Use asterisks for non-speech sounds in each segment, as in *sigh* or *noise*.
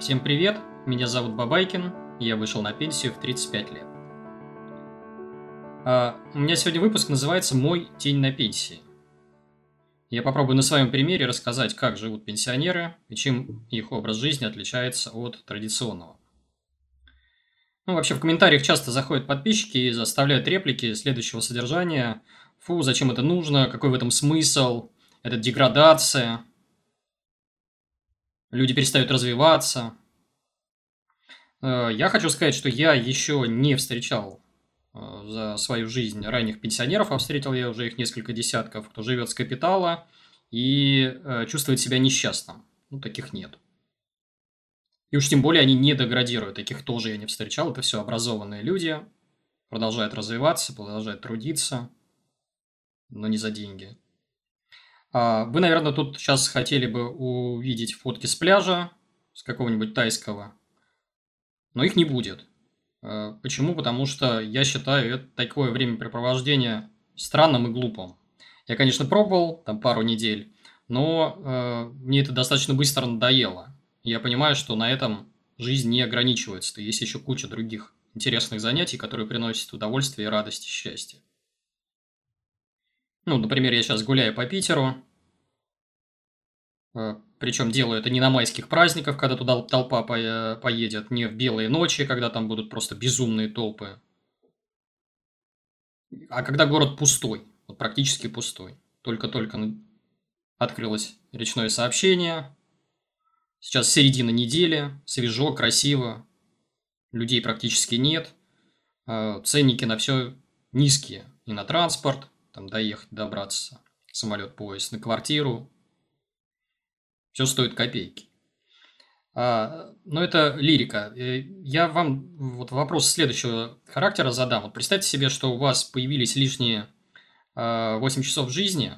Всем привет, меня зовут Бабайкин, я вышел на пенсию в 35 лет. А, у меня сегодня выпуск называется «Мой день на пенсии». Я попробую на своем примере рассказать, как живут пенсионеры и чем их образ жизни отличается от традиционного. Ну, вообще, в комментариях часто заходят подписчики и заставляют реплики следующего содержания. Фу, зачем это нужно, какой в этом смысл, это деградация, люди перестают развиваться. Э, я хочу сказать, что я еще не встречал э, за свою жизнь ранних пенсионеров, а встретил я уже их несколько десятков, кто живет с капитала и э, чувствует себя несчастным. Ну, таких нет. И уж тем более они не деградируют. Таких тоже я не встречал. Это все образованные люди, продолжают развиваться, продолжают трудиться, но не за деньги. А, вы, наверное, тут сейчас хотели бы увидеть фотки с пляжа, с какого-нибудь тайского, но их не будет. А, почему? Потому что я считаю это такое времяпрепровождение странным и глупым. Я, конечно, пробовал там пару недель, но э, мне это достаточно быстро надоело. Я понимаю, что на этом жизнь не ограничивается. То есть еще куча других интересных занятий, которые приносят удовольствие, радость и счастье. Ну, например, я сейчас гуляю по Питеру, причем делаю это не на майских праздниках, когда туда толпа поедет, не в белые ночи, когда там будут просто безумные толпы, а когда город пустой, вот практически пустой. Только-только открылось речное сообщение, Сейчас середина недели, свежо, красиво, людей практически нет, а, ценники на все низкие, и на транспорт, там доехать, добраться, самолет, поезд, на квартиру, все стоит копейки. А, но это лирика. Э, я вам вот вопрос следующего характера задам. Вот представьте себе, что у вас появились лишние 8 а, часов жизни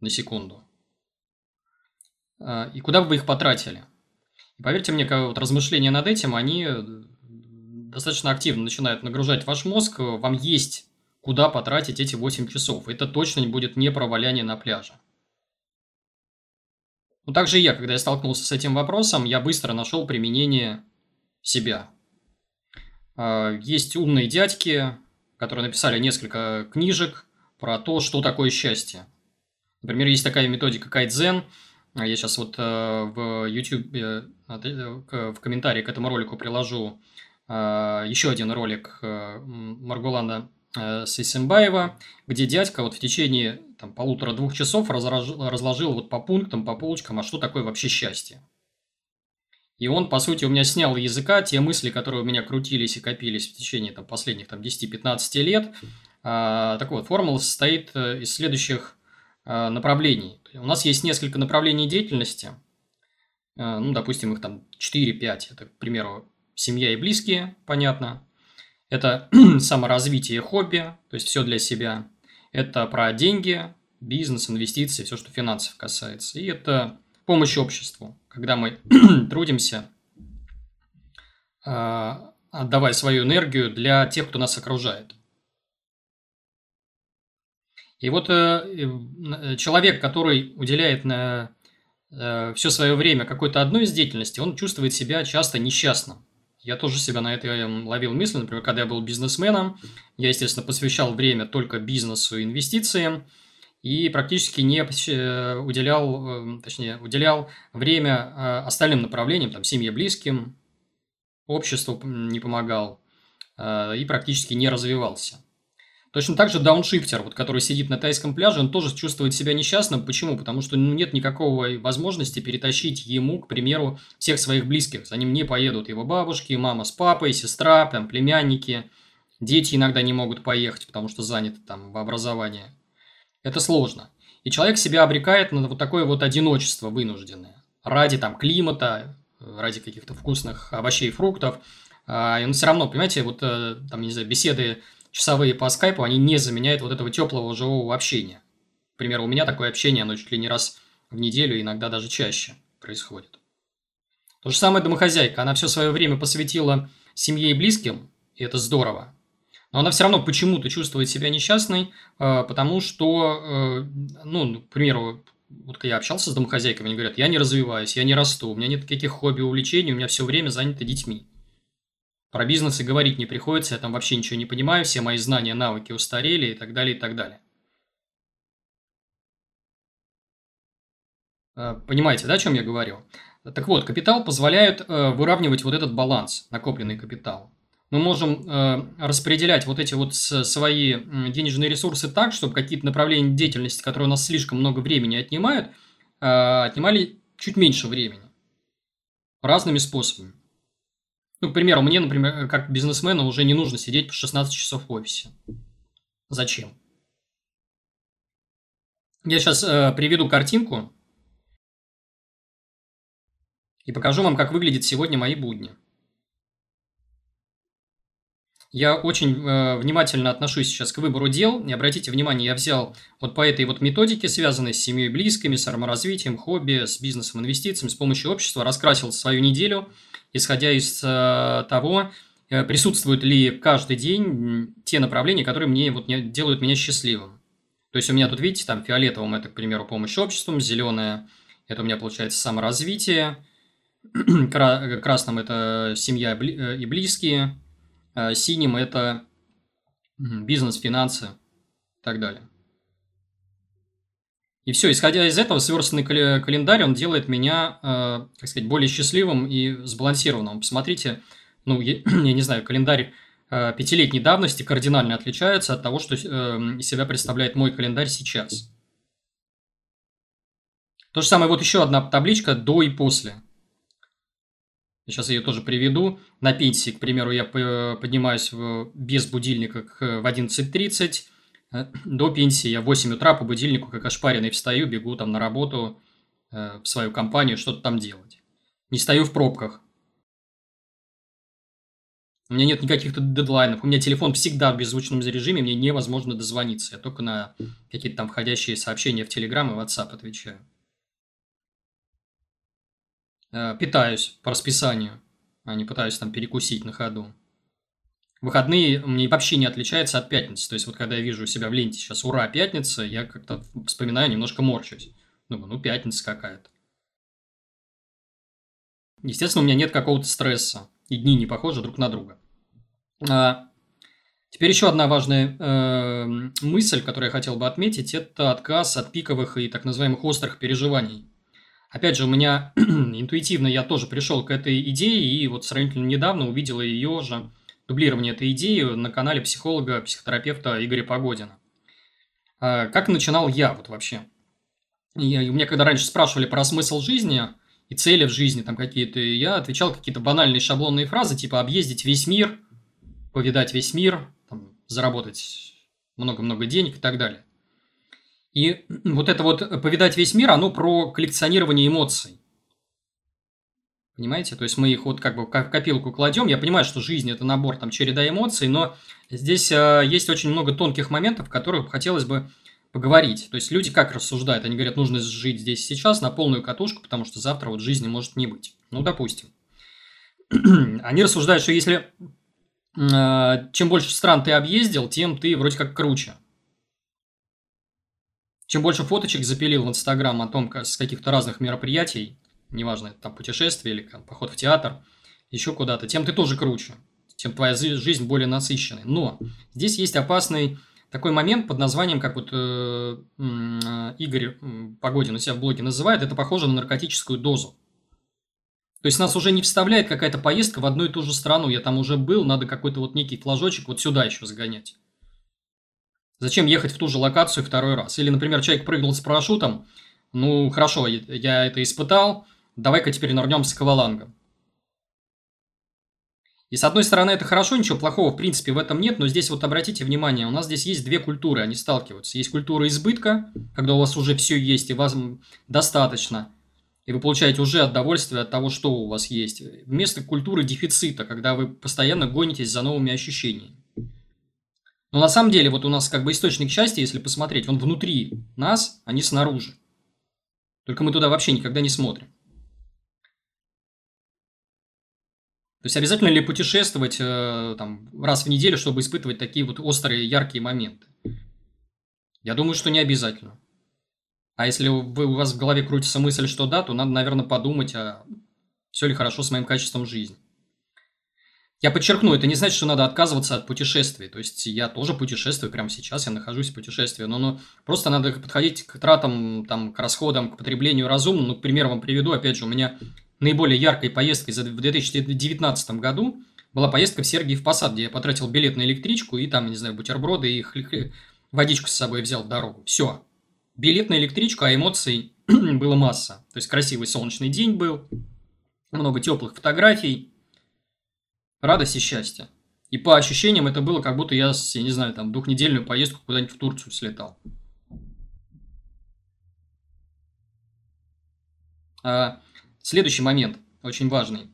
на секунду – а, и куда бы вы их потратили. И поверьте мне, вот размышления над этим, они э, достаточно активно начинают нагружать ваш мозг, вам есть куда потратить эти 8 часов. Это точно будет не проваляние на пляже. Ну, также я, когда я столкнулся с этим вопросом, я быстро нашел применение себя. А, есть умные дядьки, которые написали несколько книжек про то, что такое счастье. Например, есть такая методика кайдзен – а я сейчас вот э, в YouTube, э, в комментарии к этому ролику приложу э, еще один ролик Маргулана Сисимбаева, где дядька вот в течение там, полутора-двух часов разложил вот по пунктам, по полочкам, а что такое вообще счастье. И он, по сути, у меня снял языка те мысли, которые у меня крутились и копились в течение там, последних там, 10-15 лет. А, так вот, формула состоит из следующих а, направлений. У нас есть несколько направлений деятельности. А, ну, допустим, их там 4-5. Это, к примеру, семья и близкие, понятно. Это *clears throat* саморазвитие хобби, то есть все для себя. Это про деньги, бизнес, инвестиции, все, что финансов касается. И это помощь обществу, когда мы *clears throat* трудимся, а, отдавая свою энергию для тех, кто нас окружает. И вот э, э, человек, который уделяет на э, все свое время какой-то одной из деятельности, он чувствует себя часто несчастным. Я тоже себя на это эм, ловил мысли. Например, когда я был бизнесменом, я, естественно, посвящал время только бизнесу и инвестициям и практически не уделял, точнее, уделял время остальным направлениям, там, семье, близким, обществу не помогал и практически не развивался. Точно так же дауншифтер, вот, который сидит на тайском пляже, он тоже чувствует себя несчастным. Почему? Потому что ну, нет никакой возможности перетащить ему, к примеру, всех своих близких. За ним не поедут его бабушки, мама с папой, сестра, там, племянники. Дети иногда не могут поехать, потому что заняты там в образовании. Это сложно. И человек себя обрекает на вот такое вот одиночество вынужденное. Ради там климата, ради каких-то вкусных овощей и фруктов. А, и он все равно, понимаете, вот э, там, не знаю, беседы часовые по скайпу, они не заменяют вот этого теплого живого общения. К примеру, у меня такое общение, оно чуть ли не раз в неделю, иногда даже чаще происходит. То же самое домохозяйка. Она все свое время посвятила семье и близким, и это здорово. Но она все равно почему-то чувствует себя несчастной, э, потому что, э, ну, к примеру, вот я общался с домохозяйками, они говорят, я не развиваюсь, я не расту, у меня нет никаких хобби, увлечений, у меня все время занято детьми. Про бизнес и говорить не приходится, я там вообще ничего не понимаю, все мои знания, навыки устарели и так далее, и так далее. Э, понимаете, да, о чем я говорю? Так вот, капитал позволяет э, выравнивать вот этот баланс, накопленный капитал. Мы можем э, распределять вот эти вот свои денежные ресурсы так, чтобы какие-то направления деятельности, которые у нас слишком много времени отнимают, отнимали чуть меньше времени. Разными способами. Ну, к примеру, мне, например, как бизнесмену уже не нужно сидеть по 16 часов в офисе. Зачем? Я сейчас э, приведу картинку и покажу вам, как выглядят сегодня мои будни. Я очень э, внимательно отношусь сейчас к выбору дел. И обратите внимание, я взял вот по этой вот методике, связанной с семьей близкими, с саморазвитием, хобби, с бизнесом, инвестициями, с помощью общества, раскрасил свою неделю – исходя из э, того, э, присутствуют ли каждый день те направления, которые мне вот делают меня счастливым. То есть у меня тут, видите, там фиолетовым это, к примеру, помощь обществу, зеленое это у меня получается саморазвитие, *clears throat* красным это семья э, и близкие, синим это бизнес, финансы и так далее. И все, исходя из этого, сверстанный календарь, он делает меня, э, так сказать, более счастливым и сбалансированным. Посмотрите, ну, я, *clears throat* не знаю, календарь э, пятилетней давности кардинально отличается от того, что э, из себя представляет мой календарь сейчас. То же самое, вот еще одна табличка до и после. Сейчас ее тоже приведу. На пенсии, к примеру, я поднимаюсь без будильника в 11.30, Э, до пенсии я в 8 утра по будильнику, как ошпаренный, встаю, бегу там на работу, э, в свою компанию, что-то там делать. Не стою в пробках. У меня нет никаких дедлайнов. У меня телефон всегда в беззвучном режиме, мне невозможно дозвониться. Я только на какие-то там входящие сообщения в Telegram и WhatsApp отвечаю. Э, питаюсь по расписанию, а не пытаюсь там перекусить на ходу. Выходные мне вообще не отличаются от пятницы. То есть, вот когда я вижу себя в ленте сейчас «Ура, пятница», я как-то вспоминаю, немножко морчусь. Думаю, ну, пятница какая-то. Естественно, у меня нет какого-то стресса. И дни не похожи друг на друга. А, теперь еще одна важная э, мысль, которую я хотел бы отметить, это отказ от пиковых и так называемых острых переживаний. Опять же, у меня *clears throat* интуитивно я тоже пришел к этой идее, и вот сравнительно недавно увидела ее же дублирование этой идеи на канале психолога, психотерапевта Игоря Погодина. А, как начинал я вот вообще? У меня когда раньше спрашивали про смысл жизни и цели в жизни там какие-то, я отвечал какие-то банальные шаблонные фразы, типа объездить весь мир, повидать весь мир, там, заработать много-много денег и так далее. И вот это вот повидать весь мир, оно про коллекционирование эмоций. Понимаете? То есть мы их вот как бы в копилку кладем. Я понимаю, что жизнь это набор, там, череда эмоций, но здесь э, есть очень много тонких моментов, о которых хотелось бы поговорить. То есть люди как рассуждают? Они говорят, нужно жить здесь сейчас на полную катушку, потому что завтра вот жизни может не быть. Ну, допустим. *clears throat* Они рассуждают, что если э, чем больше стран ты объездил, тем ты вроде как круче. Чем больше фоточек запилил в Инстаграм о том, с каких-то разных мероприятий, неважно, это там путешествие или там, поход в театр, еще куда-то, тем ты тоже круче, тем твоя жизнь более насыщенная. Но здесь есть опасный такой момент под названием, как вот э, э, Игорь Погодин у себя в блоге называет, это похоже на наркотическую дозу. То есть нас уже не вставляет какая-то поездка в одну и ту же страну. Я там уже был, надо какой-то вот некий флажочек вот сюда еще загонять. Зачем ехать в ту же локацию второй раз? Или, например, человек прыгнул с парашютом. Ну, хорошо, я это испытал. Давай-ка теперь нырнем с аквалангом. И с одной стороны это хорошо, ничего плохого в принципе в этом нет, но здесь вот обратите внимание, у нас здесь есть две культуры, они сталкиваются. Есть культура избытка, когда у вас уже все есть и вас достаточно, и вы получаете уже удовольствие от того, что у вас есть. Вместо культуры дефицита, когда вы постоянно гонитесь за новыми ощущениями. Но на самом деле вот у нас как бы источник счастья, если посмотреть, он внутри нас, а не снаружи. Только мы туда вообще никогда не смотрим. То есть обязательно ли путешествовать э, там, раз в неделю, чтобы испытывать такие вот острые, яркие моменты? Я думаю, что не обязательно. А если вы, у вас в голове крутится мысль, что да, то надо, наверное, подумать, а все ли хорошо с моим качеством жизни. Я подчеркну, это не значит, что надо отказываться от путешествий. То есть я тоже путешествую прямо сейчас, я нахожусь в путешествии, но, но просто надо подходить к тратам, там, к расходам, к потреблению разумно. Ну, к примеру вам приведу, опять же, у меня наиболее яркой поездкой в 2019 году была поездка в Сергиев Посад, где я потратил билет на электричку и там, не знаю, бутерброды и водичку с собой взял в дорогу. Все. Билет на электричку, а эмоций *clears throat* было масса. То есть красивый солнечный день был, много теплых фотографий, радость и счастье. И по ощущениям это было, как будто я, я не знаю, там двухнедельную поездку куда-нибудь в Турцию слетал. А, следующий момент, очень важный.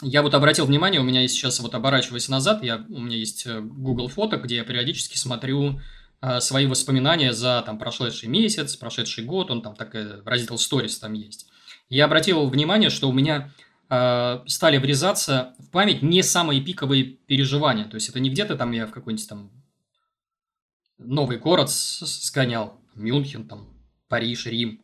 Я вот обратил внимание, у меня есть сейчас, вот оборачиваясь назад, я, у меня есть э, Google фото, где я периодически смотрю а, свои воспоминания за там прошедший месяц, прошедший год, он там так раздел Stories там есть. Я обратил внимание, что у меня стали врезаться в память не самые пиковые переживания. То есть это не где-то там я в какой-нибудь там новый город сгонял, Мюнхен, там, Париж, Рим.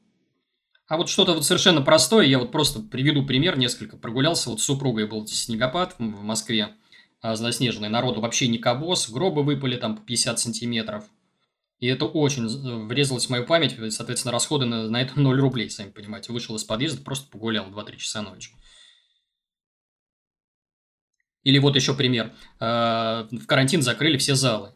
А вот что-то вот совершенно простое, я вот просто приведу пример несколько. Прогулялся вот с супругой, был снегопад в Москве, а, заснеженный, народу вообще не кабос, гробы выпали там по 50 сантиметров. И это очень врезалось в мою память, соответственно, расходы на, на это *laughs* 0 рублей, сами понимаете. Вышел из подъезда, просто погулял 2-3 часа ночи. Или вот еще пример. А, в карантин закрыли все залы.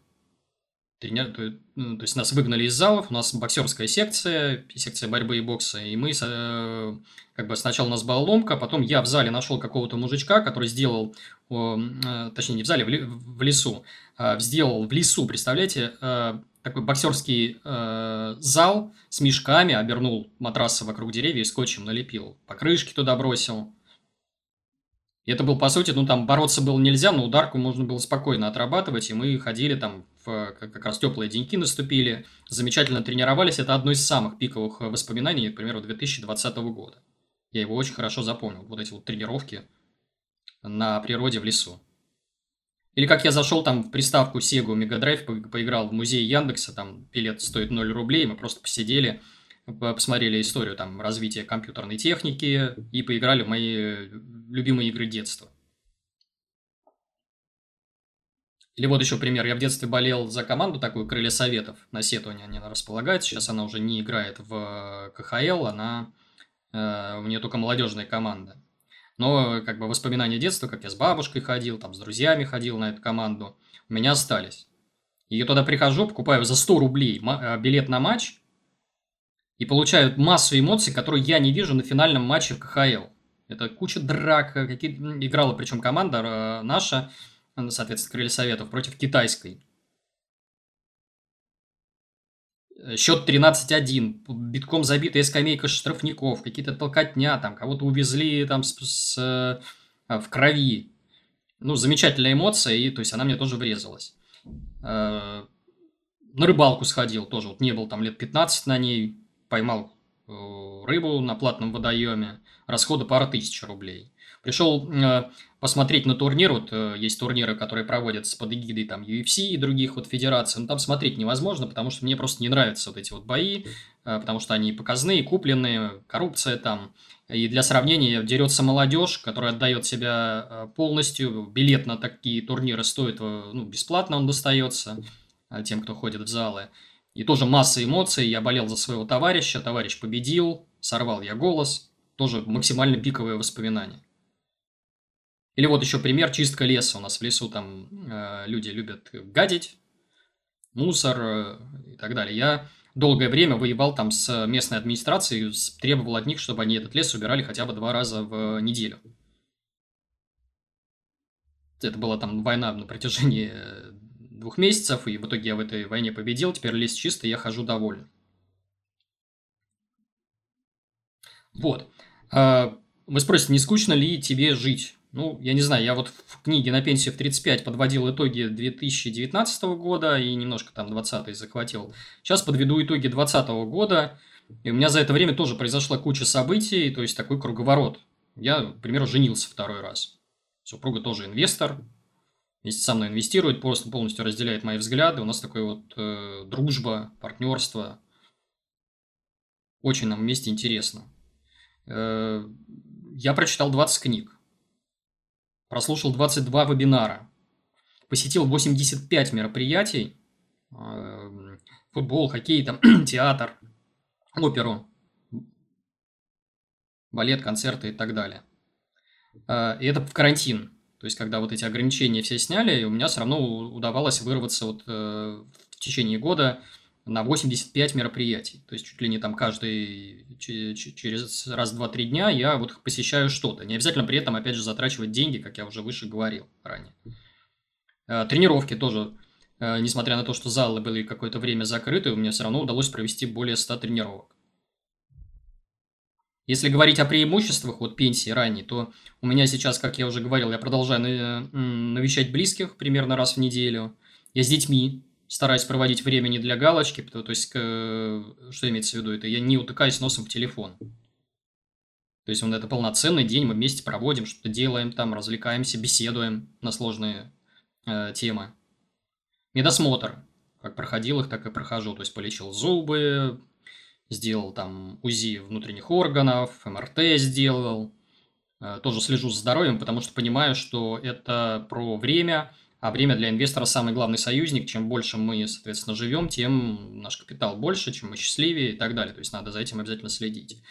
Тренер, то, ну, то есть нас выгнали из залов, у нас боксерская секция, секция борьбы и бокса, и мы э, как бы сначала у нас была ломка, потом я в зале нашел какого-то мужичка, который сделал, э, точнее не в зале, в лесу, а, сделал в лесу, представляете, э, такой боксерский зал с мешками, обернул матрасы вокруг деревьев и скотчем налепил, покрышки туда бросил, и это был, по сути, ну, там бороться было нельзя, но ударку можно было спокойно отрабатывать, и мы ходили там, в, как раз теплые деньки наступили, замечательно тренировались. Это одно из самых пиковых воспоминаний, к примеру, 2020 года. Я его очень хорошо запомнил, вот эти вот тренировки на природе в лесу. Или как я зашел там в приставку Sega Mega Drive, поиграл в музей Яндекса, там билет стоит 0 рублей, мы просто посидели, посмотрели историю там развития компьютерной техники и поиграли в мои любимые игры детства. Или вот еще пример. Я в детстве болел за команду такую «Крылья Советов». На Сетуне они располагаются. Сейчас она уже не играет в КХЛ, она... Э, у нее только молодежная команда. Но как бы воспоминания детства, как я с бабушкой ходил, там с друзьями ходил на эту команду, у меня остались. И я туда прихожу, покупаю за 100 рублей э, билет на матч, и получают массу эмоций, которые я не вижу на финальном матче в КХЛ. Это куча драк, какие играла причем команда э, наша, соответственно, Крылья Советов, против китайской. Счет 13-1, битком забитая скамейка штрафников, какие-то толкотня, там кого-то увезли там с, с, э, в крови. Ну, замечательная эмоция, и то есть она мне тоже врезалась. Э, на рыбалку сходил тоже, вот не был там лет 15 на ней, поймал э, рыбу на платном водоеме, расходы пара тысяч рублей. Пришел э, посмотреть на турнир, вот э, есть турниры, которые проводятся под эгидой там UFC и других вот федераций, но там смотреть невозможно, потому что мне просто не нравятся вот эти вот бои, потому что они показные, купленные, коррупция там. И для сравнения дерется молодежь, которая отдает себя полностью. Билет на такие турниры стоит ну, бесплатно, он достается тем, кто ходит в залы. И тоже масса эмоций. Я болел за своего товарища, товарищ победил, сорвал я голос. Тоже максимально пиковые воспоминания. Или вот еще пример чистка леса. У нас в лесу там э, люди любят гадить, мусор э, и так далее. Я долгое время воевал там с местной администрацией, требовал от них, чтобы они этот лес убирали хотя бы два раза в неделю. Это была там война на протяжении э, двух месяцев, и в итоге я в этой войне победил, теперь лес чистый, я хожу доволен. Вот. А, вы спросите, не скучно ли тебе жить? Ну, я не знаю, я вот в книге «На пенсию в 35» подводил итоги 2019 года и немножко там 20 захватил. Сейчас подведу итоги 2020 года, и у меня за это время тоже произошла куча событий, то есть такой круговорот. Я, к примеру, женился второй раз. Супруга тоже инвестор, вместе со мной инвестирует, просто полностью разделяет мои взгляды. У нас такое вот э, дружба, партнерство. Очень нам вместе интересно. Э, я прочитал 20 книг, прослушал 22 вебинара, посетил 85 мероприятий, э, футбол, хоккей, там, *clears throat* театр, оперу, балет, концерты и так далее. Э, и это в карантин. То есть, когда вот эти ограничения все сняли, у меня все равно удавалось вырваться вот в течение года на 85 мероприятий. То есть, чуть ли не там каждый через раз, два, три дня я вот посещаю что-то. Не обязательно при этом, опять же, затрачивать деньги, как я уже выше говорил ранее. Э, тренировки тоже, э, несмотря на то, что залы были какое-то время закрыты, мне все равно удалось провести более 100 тренировок. Если говорить о преимуществах вот пенсии ранней, то у меня сейчас, как я уже говорил, я продолжаю навещать близких примерно раз в неделю. Я с детьми стараюсь проводить время не для галочки, то, то есть, что имеется в виду, это я не утыкаюсь носом в телефон. То есть, он это полноценный день, мы вместе проводим, что-то делаем там, развлекаемся, беседуем на сложные э, темы. Медосмотр. Как проходил их, так и прохожу. То есть, полечил зубы, сделал там УЗИ внутренних органов, МРТ сделал. Э, тоже слежу за здоровьем, потому что понимаю, что это про время – а время для инвестора самый главный союзник. Чем больше мы, соответственно, живем, тем наш капитал больше, чем мы счастливее и так далее. То есть надо за этим обязательно следить.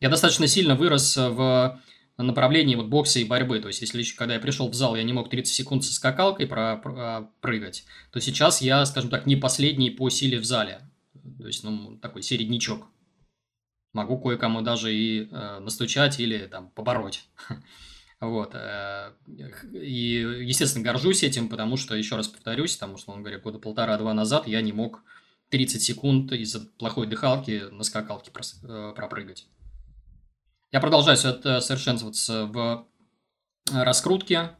Я достаточно сильно вырос в направлении вот бокса и борьбы. То есть, если еще когда я пришел в зал, я не мог 30 секунд со скакалкой прыгать, то сейчас я, скажем так, не последний по силе в зале. То есть, ну, такой середнячок. Могу кое-кому даже и э, настучать или там побороть. *laughs* Вот. Э, и, естественно, горжусь этим, потому что, еще раз повторюсь, там, условно говоря, года полтора-два назад я не мог 30 секунд из-за плохой дыхалки на скакалке э, пропрыгать. Я продолжаю совершенствоваться в раскрутке.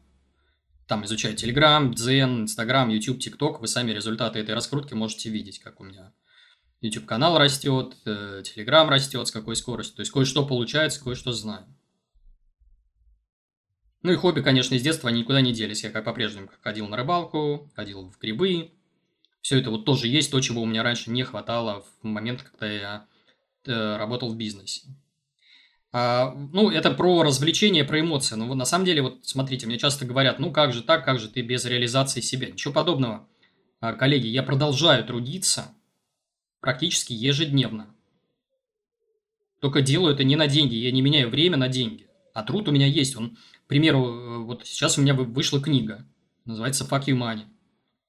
Там изучаю Telegram, Zen, Instagram, YouTube, TikTok. Вы сами результаты этой раскрутки можете видеть, как у меня YouTube-канал растет, э, Telegram растет, с какой скоростью. То есть, кое-что получается, кое-что знаю. Ну и хобби, конечно, из детства они никуда не делись. Я как по-прежнему ходил на рыбалку, ходил в грибы. Все это вот тоже есть то, чего у меня раньше не хватало в момент, когда я э, работал в бизнесе. А, ну, это про развлечение, про эмоции. Но вот на самом деле, вот смотрите, мне часто говорят, ну как же так, как же ты без реализации себя? Ничего подобного. А, коллеги, я продолжаю трудиться практически ежедневно. Только делаю это не на деньги, я не меняю время на деньги. А труд у меня есть, он к примеру, э, вот сейчас у меня вышла книга, называется «Fuck you money».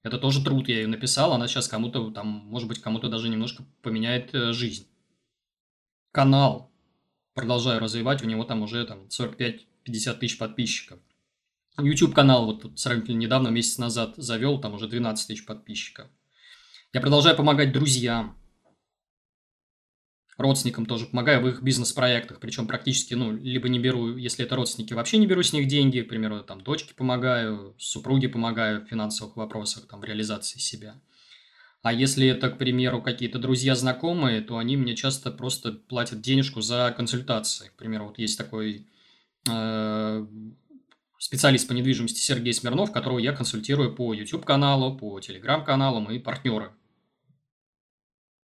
Это тоже труд, я ее написал, она сейчас кому-то, там, может быть, кому-то даже немножко поменяет э, жизнь. Канал продолжаю развивать, у него там уже там 45-50 тысяч подписчиков. YouTube канал вот сравнительно недавно, месяц назад завел, там уже 12 тысяч подписчиков. Я продолжаю помогать друзьям, родственникам тоже помогаю в их бизнес-проектах, причем практически, ну, либо не беру, если это родственники, вообще не беру с них деньги, к примеру, там, дочке помогаю, супруге помогаю в финансовых вопросах, там, в реализации себя. А если это, к примеру, какие-то друзья, знакомые, то они мне часто просто платят денежку за консультации. К примеру, вот есть такой э, специалист по недвижимости Сергей Смирнов, которого я консультирую по YouTube-каналу, по Telegram-каналам и партнеры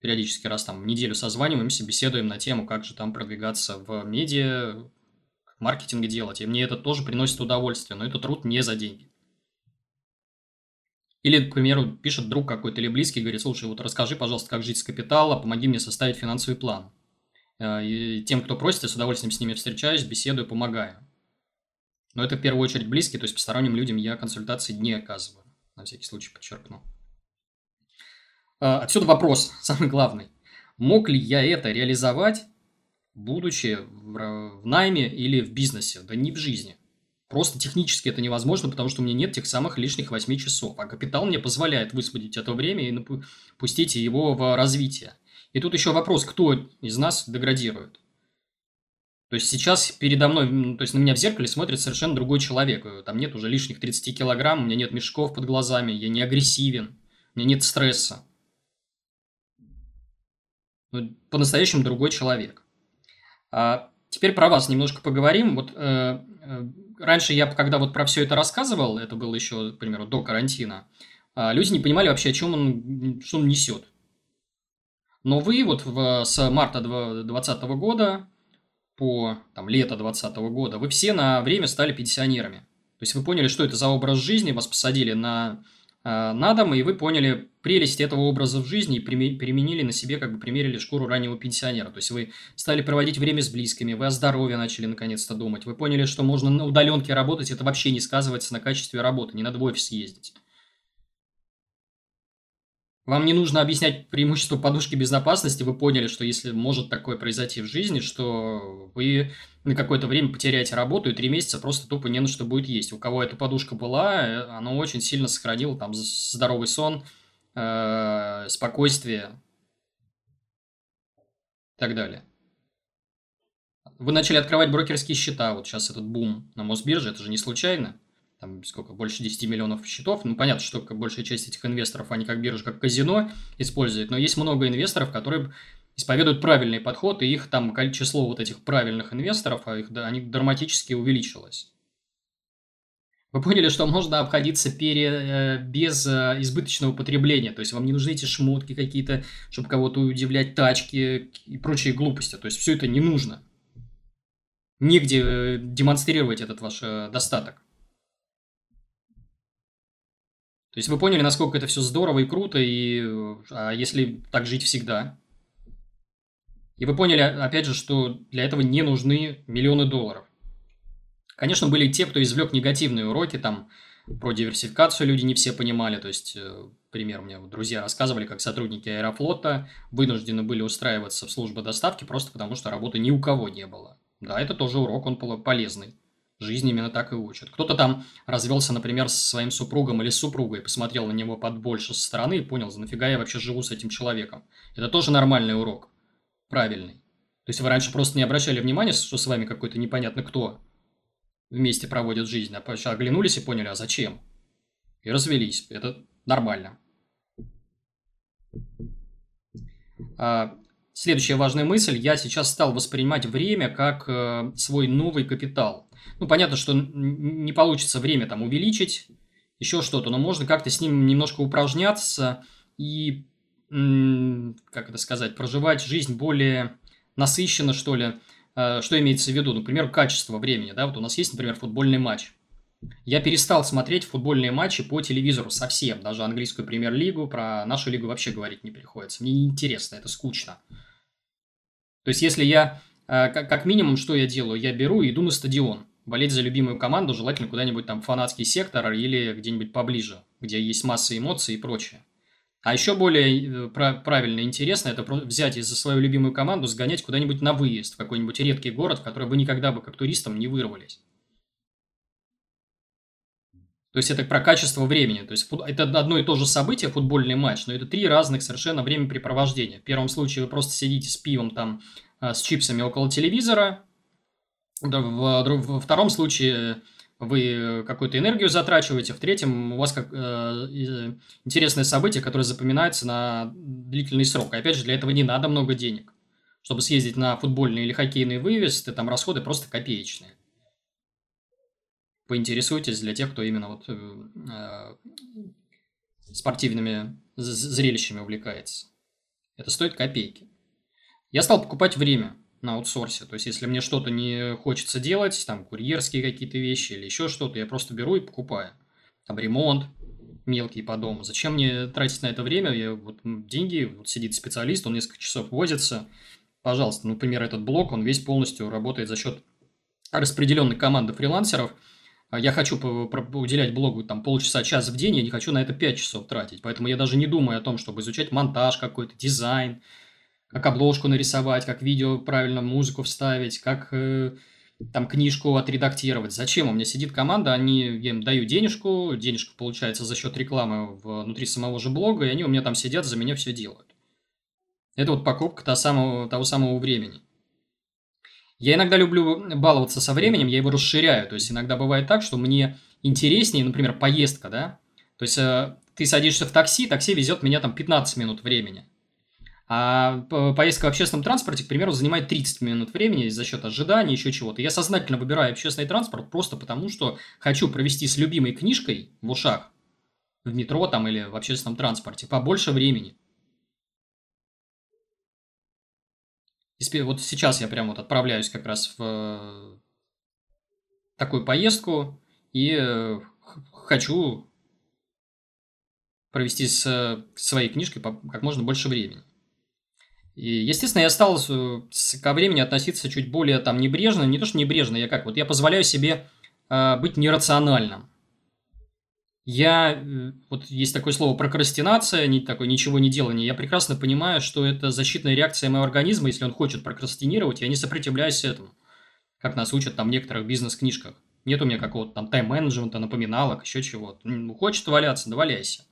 периодически раз там в неделю созваниваемся, беседуем на тему, как же там продвигаться в медиа, маркетинге делать. И мне это тоже приносит удовольствие, но это труд не за деньги. Или, к примеру, пишет друг какой-то или близкий, говорит, слушай, вот расскажи, пожалуйста, как жить с капитала, помоги мне составить финансовый план. Э, и тем, кто просит, я с удовольствием с ними встречаюсь, беседую, помогаю. Но это в первую очередь близкие, то есть посторонним людям я консультации не оказываю. На всякий случай подчеркну. А, отсюда вопрос, *laughs* самый главный. Мог ли я это реализовать, будучи в найме или в бизнесе? Да не в жизни. Просто технически это невозможно, потому что у меня нет тех самых лишних 8 часов. А капитал мне позволяет высвободить это время и пустить его в развитие. И тут еще вопрос, кто из нас деградирует. То есть сейчас передо мной, то есть на меня в зеркале смотрит совершенно другой человек. Там нет уже лишних 30 килограмм, у меня нет мешков под глазами, я не агрессивен, у меня нет стресса ну, по-настоящему другой человек. А теперь про вас немножко поговорим. Вот э, э, раньше я, когда вот про все это рассказывал, это было еще, к примеру, до карантина, э, люди не понимали вообще, о чем он, что он несет. Но вы вот в, с марта 2020 года по там, лето 2020 года, вы все на время стали пенсионерами. То есть вы поняли, что это за образ жизни, вас посадили на, на дом, и вы поняли прелесть этого образа в жизни и применили на себе, как бы примерили шкуру раннего пенсионера. То есть вы стали проводить время с близкими, вы о здоровье начали наконец-то думать, вы поняли, что можно на удаленке работать, это вообще не сказывается на качестве работы, не надо в офис ездить. Вам не нужно объяснять преимущество подушки безопасности. Вы поняли, что если может такое произойти в жизни, что вы на какое-то время потеряете работу, и три месяца просто тупо не на что будет есть. У кого эта подушка была, э, она очень сильно сохранила там здоровый сон, э, спокойствие и так далее. Вы начали открывать брокерские счета. Вот сейчас этот бум на Мосбирже, это же не случайно там сколько, больше 10 миллионов счетов. Ну, понятно, что большая часть этих инвесторов, они как биржа, как казино используют, но есть много инвесторов, которые исповедуют правильный подход, и их там число вот этих правильных инвесторов, а их, да, они драматически увеличилось. Вы поняли, что можно обходиться пере, э, без э, избыточного потребления. То есть вам не нужны эти шмотки какие-то, чтобы кого-то удивлять, тачки и прочие глупости. То есть все это не нужно. Негде э, демонстрировать этот ваш достаток. То есть вы поняли, насколько это все здорово и круто, и а если так жить всегда. И вы поняли, опять же, что для этого не нужны миллионы долларов. Конечно, были те, кто извлек негативные уроки, там про диверсификацию люди не все понимали. То есть, э, пример, мне друзья рассказывали, как сотрудники Аэрофлота вынуждены были устраиваться в службу доставки просто потому, что работы ни у кого не было. Да, это тоже урок, он полезный. Жизнь именно так и учат. Кто-то там развелся, например, со своим супругом или супругой, посмотрел на него под больше со стороны и понял, за нафига я вообще живу с этим человеком. Это тоже нормальный урок. Правильный. То есть вы раньше просто не обращали внимания, что с вами какой-то непонятно кто вместе проводит жизнь, а сейчас оглянулись и поняли, а зачем? И развелись. Это нормально. А, следующая важная мысль. Я сейчас стал воспринимать время как э, свой новый капитал. Ну, понятно, что не получится время там увеличить, еще что-то, но можно как-то с ним немножко упражняться и, как это сказать, проживать жизнь более насыщенно, что ли. А, что имеется в виду? Например, качество времени. Да? Вот у нас есть, например, футбольный матч. Я перестал смотреть футбольные матчи по телевизору совсем. Даже английскую премьер-лигу, про нашу лигу вообще говорить не приходится. Мне неинтересно, это скучно. То есть, если я, а, как минимум, что я делаю? Я беру и иду на стадион болеть за любимую команду, желательно куда-нибудь там фанатский сектор или где-нибудь поближе, где есть масса эмоций и прочее. А еще более э, правильно и интересно это взять из за свою любимую команду, сгонять куда-нибудь на выезд, в какой-нибудь редкий город, в который вы никогда бы как туристам не вырвались. То есть это про качество времени. То есть это одно и то же событие, футбольный матч, но это три разных совершенно времяпрепровождения. В первом случае вы просто сидите с пивом там, а, с чипсами около телевизора, да, в, во втором случае вы какую-то энергию затрачиваете, в третьем у вас как, э, интересное событие, которое запоминается на длительный срок. И опять же, для этого не надо много денег. Чтобы съездить на футбольный или хоккейный выезд, там расходы просто копеечные. Поинтересуйтесь для тех, кто именно вот э, э спортивными зрелищами увлекается. Это стоит копейки. Я стал покупать время на аутсорсе. То есть, если мне что-то не хочется делать, там, курьерские какие-то вещи или еще что-то, я просто беру и покупаю. Там, ремонт мелкий по дому. Зачем мне тратить на это время? Я, вот, деньги, вот сидит специалист, он несколько часов возится. Пожалуйста, например, этот блок, он весь полностью работает за счет распределенной команды фрилансеров. А я хочу уделять блогу там полчаса, час в день, я не хочу на это 5 часов тратить. Поэтому я даже не думаю о том, чтобы изучать монтаж какой-то, дизайн, как обложку нарисовать, как видео правильно музыку вставить, как э, там книжку отредактировать. Зачем? У меня сидит команда, они, я им даю денежку, денежка получается за счет рекламы внутри самого же блога, и они у меня там сидят, за меня все делают. Это вот покупка того самого, того самого времени. Я иногда люблю баловаться со временем, я его расширяю. То есть, иногда бывает так, что мне интереснее, например, поездка, да? То есть, э, ты садишься в такси, такси везет меня там 15 минут времени. А поездка в общественном транспорте, к примеру, занимает 30 минут времени за счет ожидания, еще чего-то. Я сознательно выбираю общественный транспорт просто потому, что хочу провести с любимой книжкой в ушах в метро там или в общественном транспорте побольше времени. Вот сейчас я прям вот отправляюсь как раз в такую поездку и э, хочу провести с своей книжкой как можно больше времени. И, естественно, я стал ко времени относиться чуть более там небрежно. Не то, что небрежно, я как вот, я позволяю себе э, быть нерациональным. Я, э, вот есть такое слово прокрастинация, не, такое ничего не делание. Я прекрасно понимаю, что это защитная реакция моего организма, если он хочет прокрастинировать, я не сопротивляюсь этому. Как нас учат там в некоторых бизнес-книжках. Нет у меня какого-то там тайм-менеджмента, напоминалок, еще чего-то. Ну, хочет валяться, да валяйся.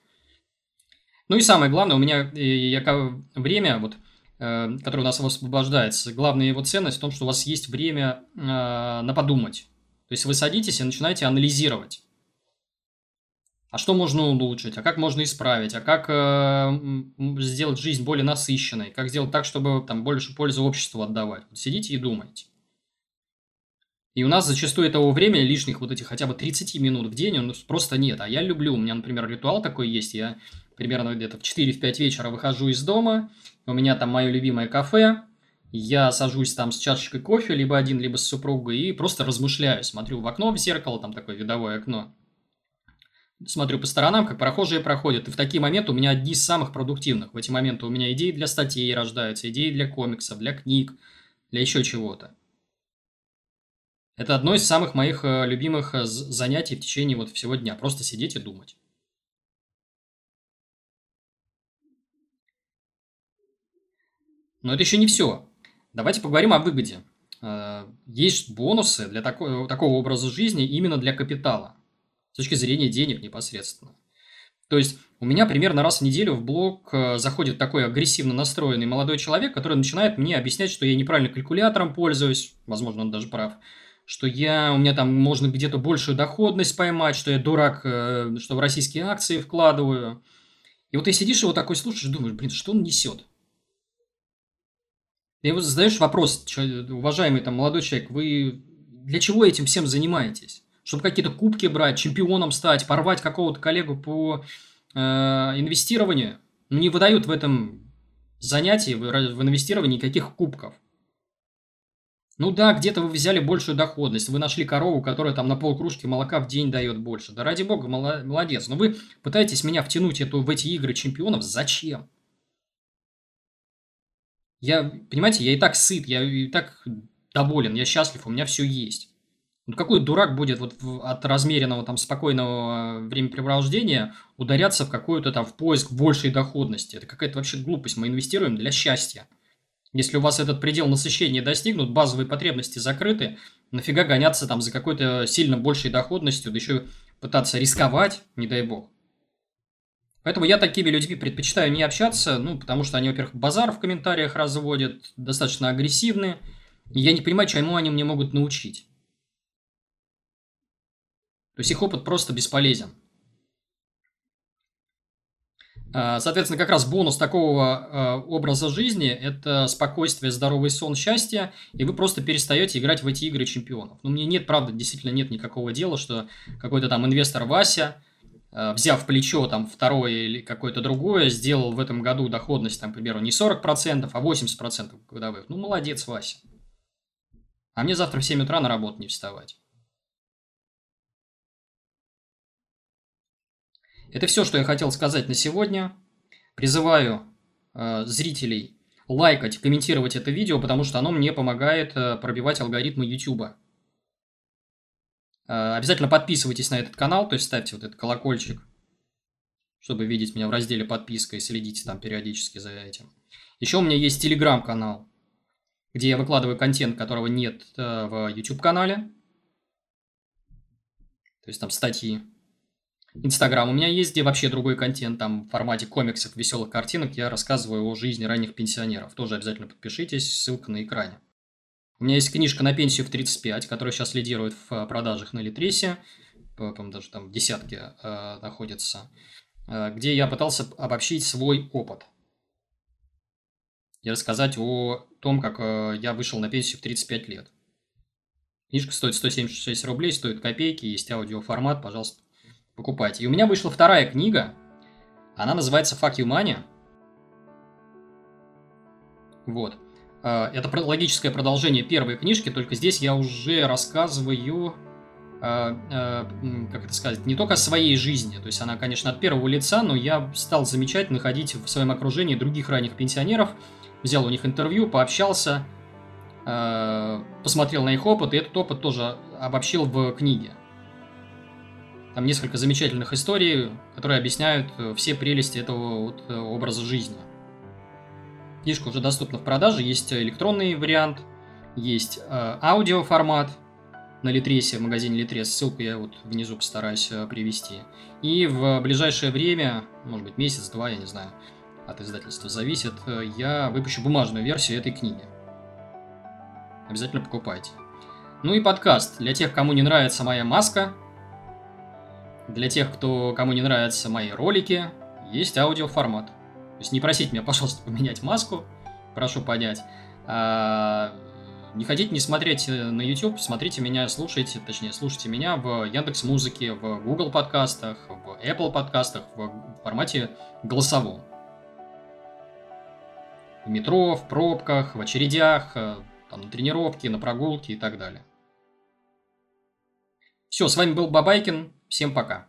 Ну и самое главное, у меня э, я, время, вот, э, которое у нас освобождается, главная его ценность в том, что у вас есть время э, на подумать. То есть вы садитесь и начинаете анализировать. А что можно улучшить? А как можно исправить? А как э, сделать жизнь более насыщенной? Как сделать так, чтобы там больше пользы обществу отдавать? Вот сидите и думаете. И у нас зачастую этого времени лишних вот этих хотя бы 30 минут в день ну, просто нет. А я люблю, у меня, например, ритуал такой есть. Я примерно где-то в 4-5 вечера выхожу из дома, у меня там мое любимое кафе, я сажусь там с чашечкой кофе, либо один, либо с супругой, и просто размышляю, смотрю в окно, в зеркало, там такое видовое окно, смотрю по сторонам, как прохожие проходят, и в такие моменты у меня одни из самых продуктивных. В эти моменты у меня идеи для статей рождаются, идеи для комиксов, для книг, для еще чего-то. Это одно из самых моих э, любимых э, занятий в течение вот всего дня. Просто сидеть и думать. Но это еще не все. Давайте поговорим о выгоде. Э, есть бонусы для такого, такого образа жизни именно для капитала. С точки зрения денег непосредственно. То есть у меня примерно раз в неделю в блог э, заходит такой агрессивно настроенный молодой человек, который начинает мне объяснять, что я неправильно калькулятором пользуюсь, возможно, он даже прав, что я, у меня там можно где-то большую доходность поймать, что я дурак, э, что в российские акции вкладываю. И вот ты сидишь и вот такой слушаешь, думаешь, блин, что он несет? И вот задаешь вопрос, уважаемый там молодой человек, вы для чего этим всем занимаетесь? Чтобы какие-то кубки брать, чемпионом стать, порвать какого-то коллегу по э, инвестированию? Ну, не выдают в этом занятии, в, в инвестировании никаких кубков. Ну да, где-то вы взяли большую доходность, вы нашли корову, которая там на полкружки молока в день дает больше. Да ради бога, молодец. Но вы пытаетесь меня втянуть эту, в эти игры чемпионов. Зачем? Я, понимаете, я и так сыт, я и так доволен, я счастлив, у меня все есть. Ну, какой дурак будет вот от размеренного там спокойного времяпрепровождения ударяться в какую-то там в поиск большей доходности? Это какая-то вообще глупость. Мы инвестируем для счастья. Если у вас этот предел насыщения достигнут, базовые потребности закрыты, нафига гоняться там за какой-то сильно большей доходностью, да еще пытаться рисковать, не дай бог. Поэтому я такими людьми предпочитаю не общаться, ну, потому что они, во-первых, базар в комментариях разводят, достаточно агрессивны, и я не понимаю, чему они мне могут научить. То есть их опыт просто бесполезен. А, соответственно, как раз бонус такого а, образа жизни – это спокойствие, здоровый сон, счастье, и вы просто перестаете играть в эти игры чемпионов. Но ну, мне нет, правда, действительно нет никакого дела, что какой-то там инвестор Вася – взяв плечо там второе или какое-то другое, сделал в этом году доходность, там, к примеру, не 40%, а 80% годовых. Ну, молодец, Вася. А мне завтра в 7 утра на работу не вставать. Это все, что я хотел сказать на сегодня. Призываю э, зрителей лайкать, комментировать это видео, потому что оно мне помогает э, пробивать алгоритмы YouTube. Э, обязательно подписывайтесь на этот канал, то есть ставьте вот этот колокольчик, чтобы видеть меня в разделе подписка и следите там периодически за этим. Еще у меня есть телеграм-канал, где я выкладываю контент, которого нет э, в YouTube-канале. То есть там статьи. Инстаграм у меня есть, где вообще другой контент, там в формате комиксов, веселых картинок я рассказываю о жизни ранних пенсионеров. Тоже обязательно подпишитесь, ссылка на экране. У меня есть книжка на пенсию в 35, которая сейчас лидирует в э, продажах на Литресе, по-моему, даже там десятки э, находятся, э, где я пытался обобщить свой опыт и рассказать о том, как э, я вышел на пенсию в 35 лет. Книжка стоит 176 рублей, стоит копейки, есть аудиоформат, пожалуйста, покупайте. И у меня вышла вторая книга, она называется «Fuck you money». Вот. Э, это логическое продолжение первой книжки, только здесь я уже рассказываю, э, э, как это сказать, не только о своей жизни. То есть она, конечно, от первого лица, но я стал замечать, находить в своем окружении других ранних пенсионеров, взял у них интервью, пообщался, посмотрел на их опыт, и этот опыт тоже обобщил в книге. Там несколько замечательных историй, которые объясняют все прелести этого вот образа жизни. Книжка уже доступна в продаже, есть электронный вариант, есть э, аудиоформат на Литресе, в магазине Литрес, ссылку я вот внизу постараюсь э, привести. И в ближайшее время, может быть месяц-два, я не знаю, от издательства зависит, э, я выпущу бумажную версию этой книги. Обязательно покупайте. Ну и подкаст. Для тех, кому не нравится моя маска, для тех, кто, кому не нравятся мои ролики, есть аудиоформат. То есть не просите меня, пожалуйста, поменять маску, прошу понять. А, не хотите не смотреть на YouTube, смотрите меня, слушайте, точнее, слушайте меня в Яндекс Музыке, в Google подкастах, в Apple подкастах, в формате голосовом. В метро, в пробках, в очередях, э, там, на тренировке, на прогулке и так далее. Все, с вами был Бабайкин. Всем пока.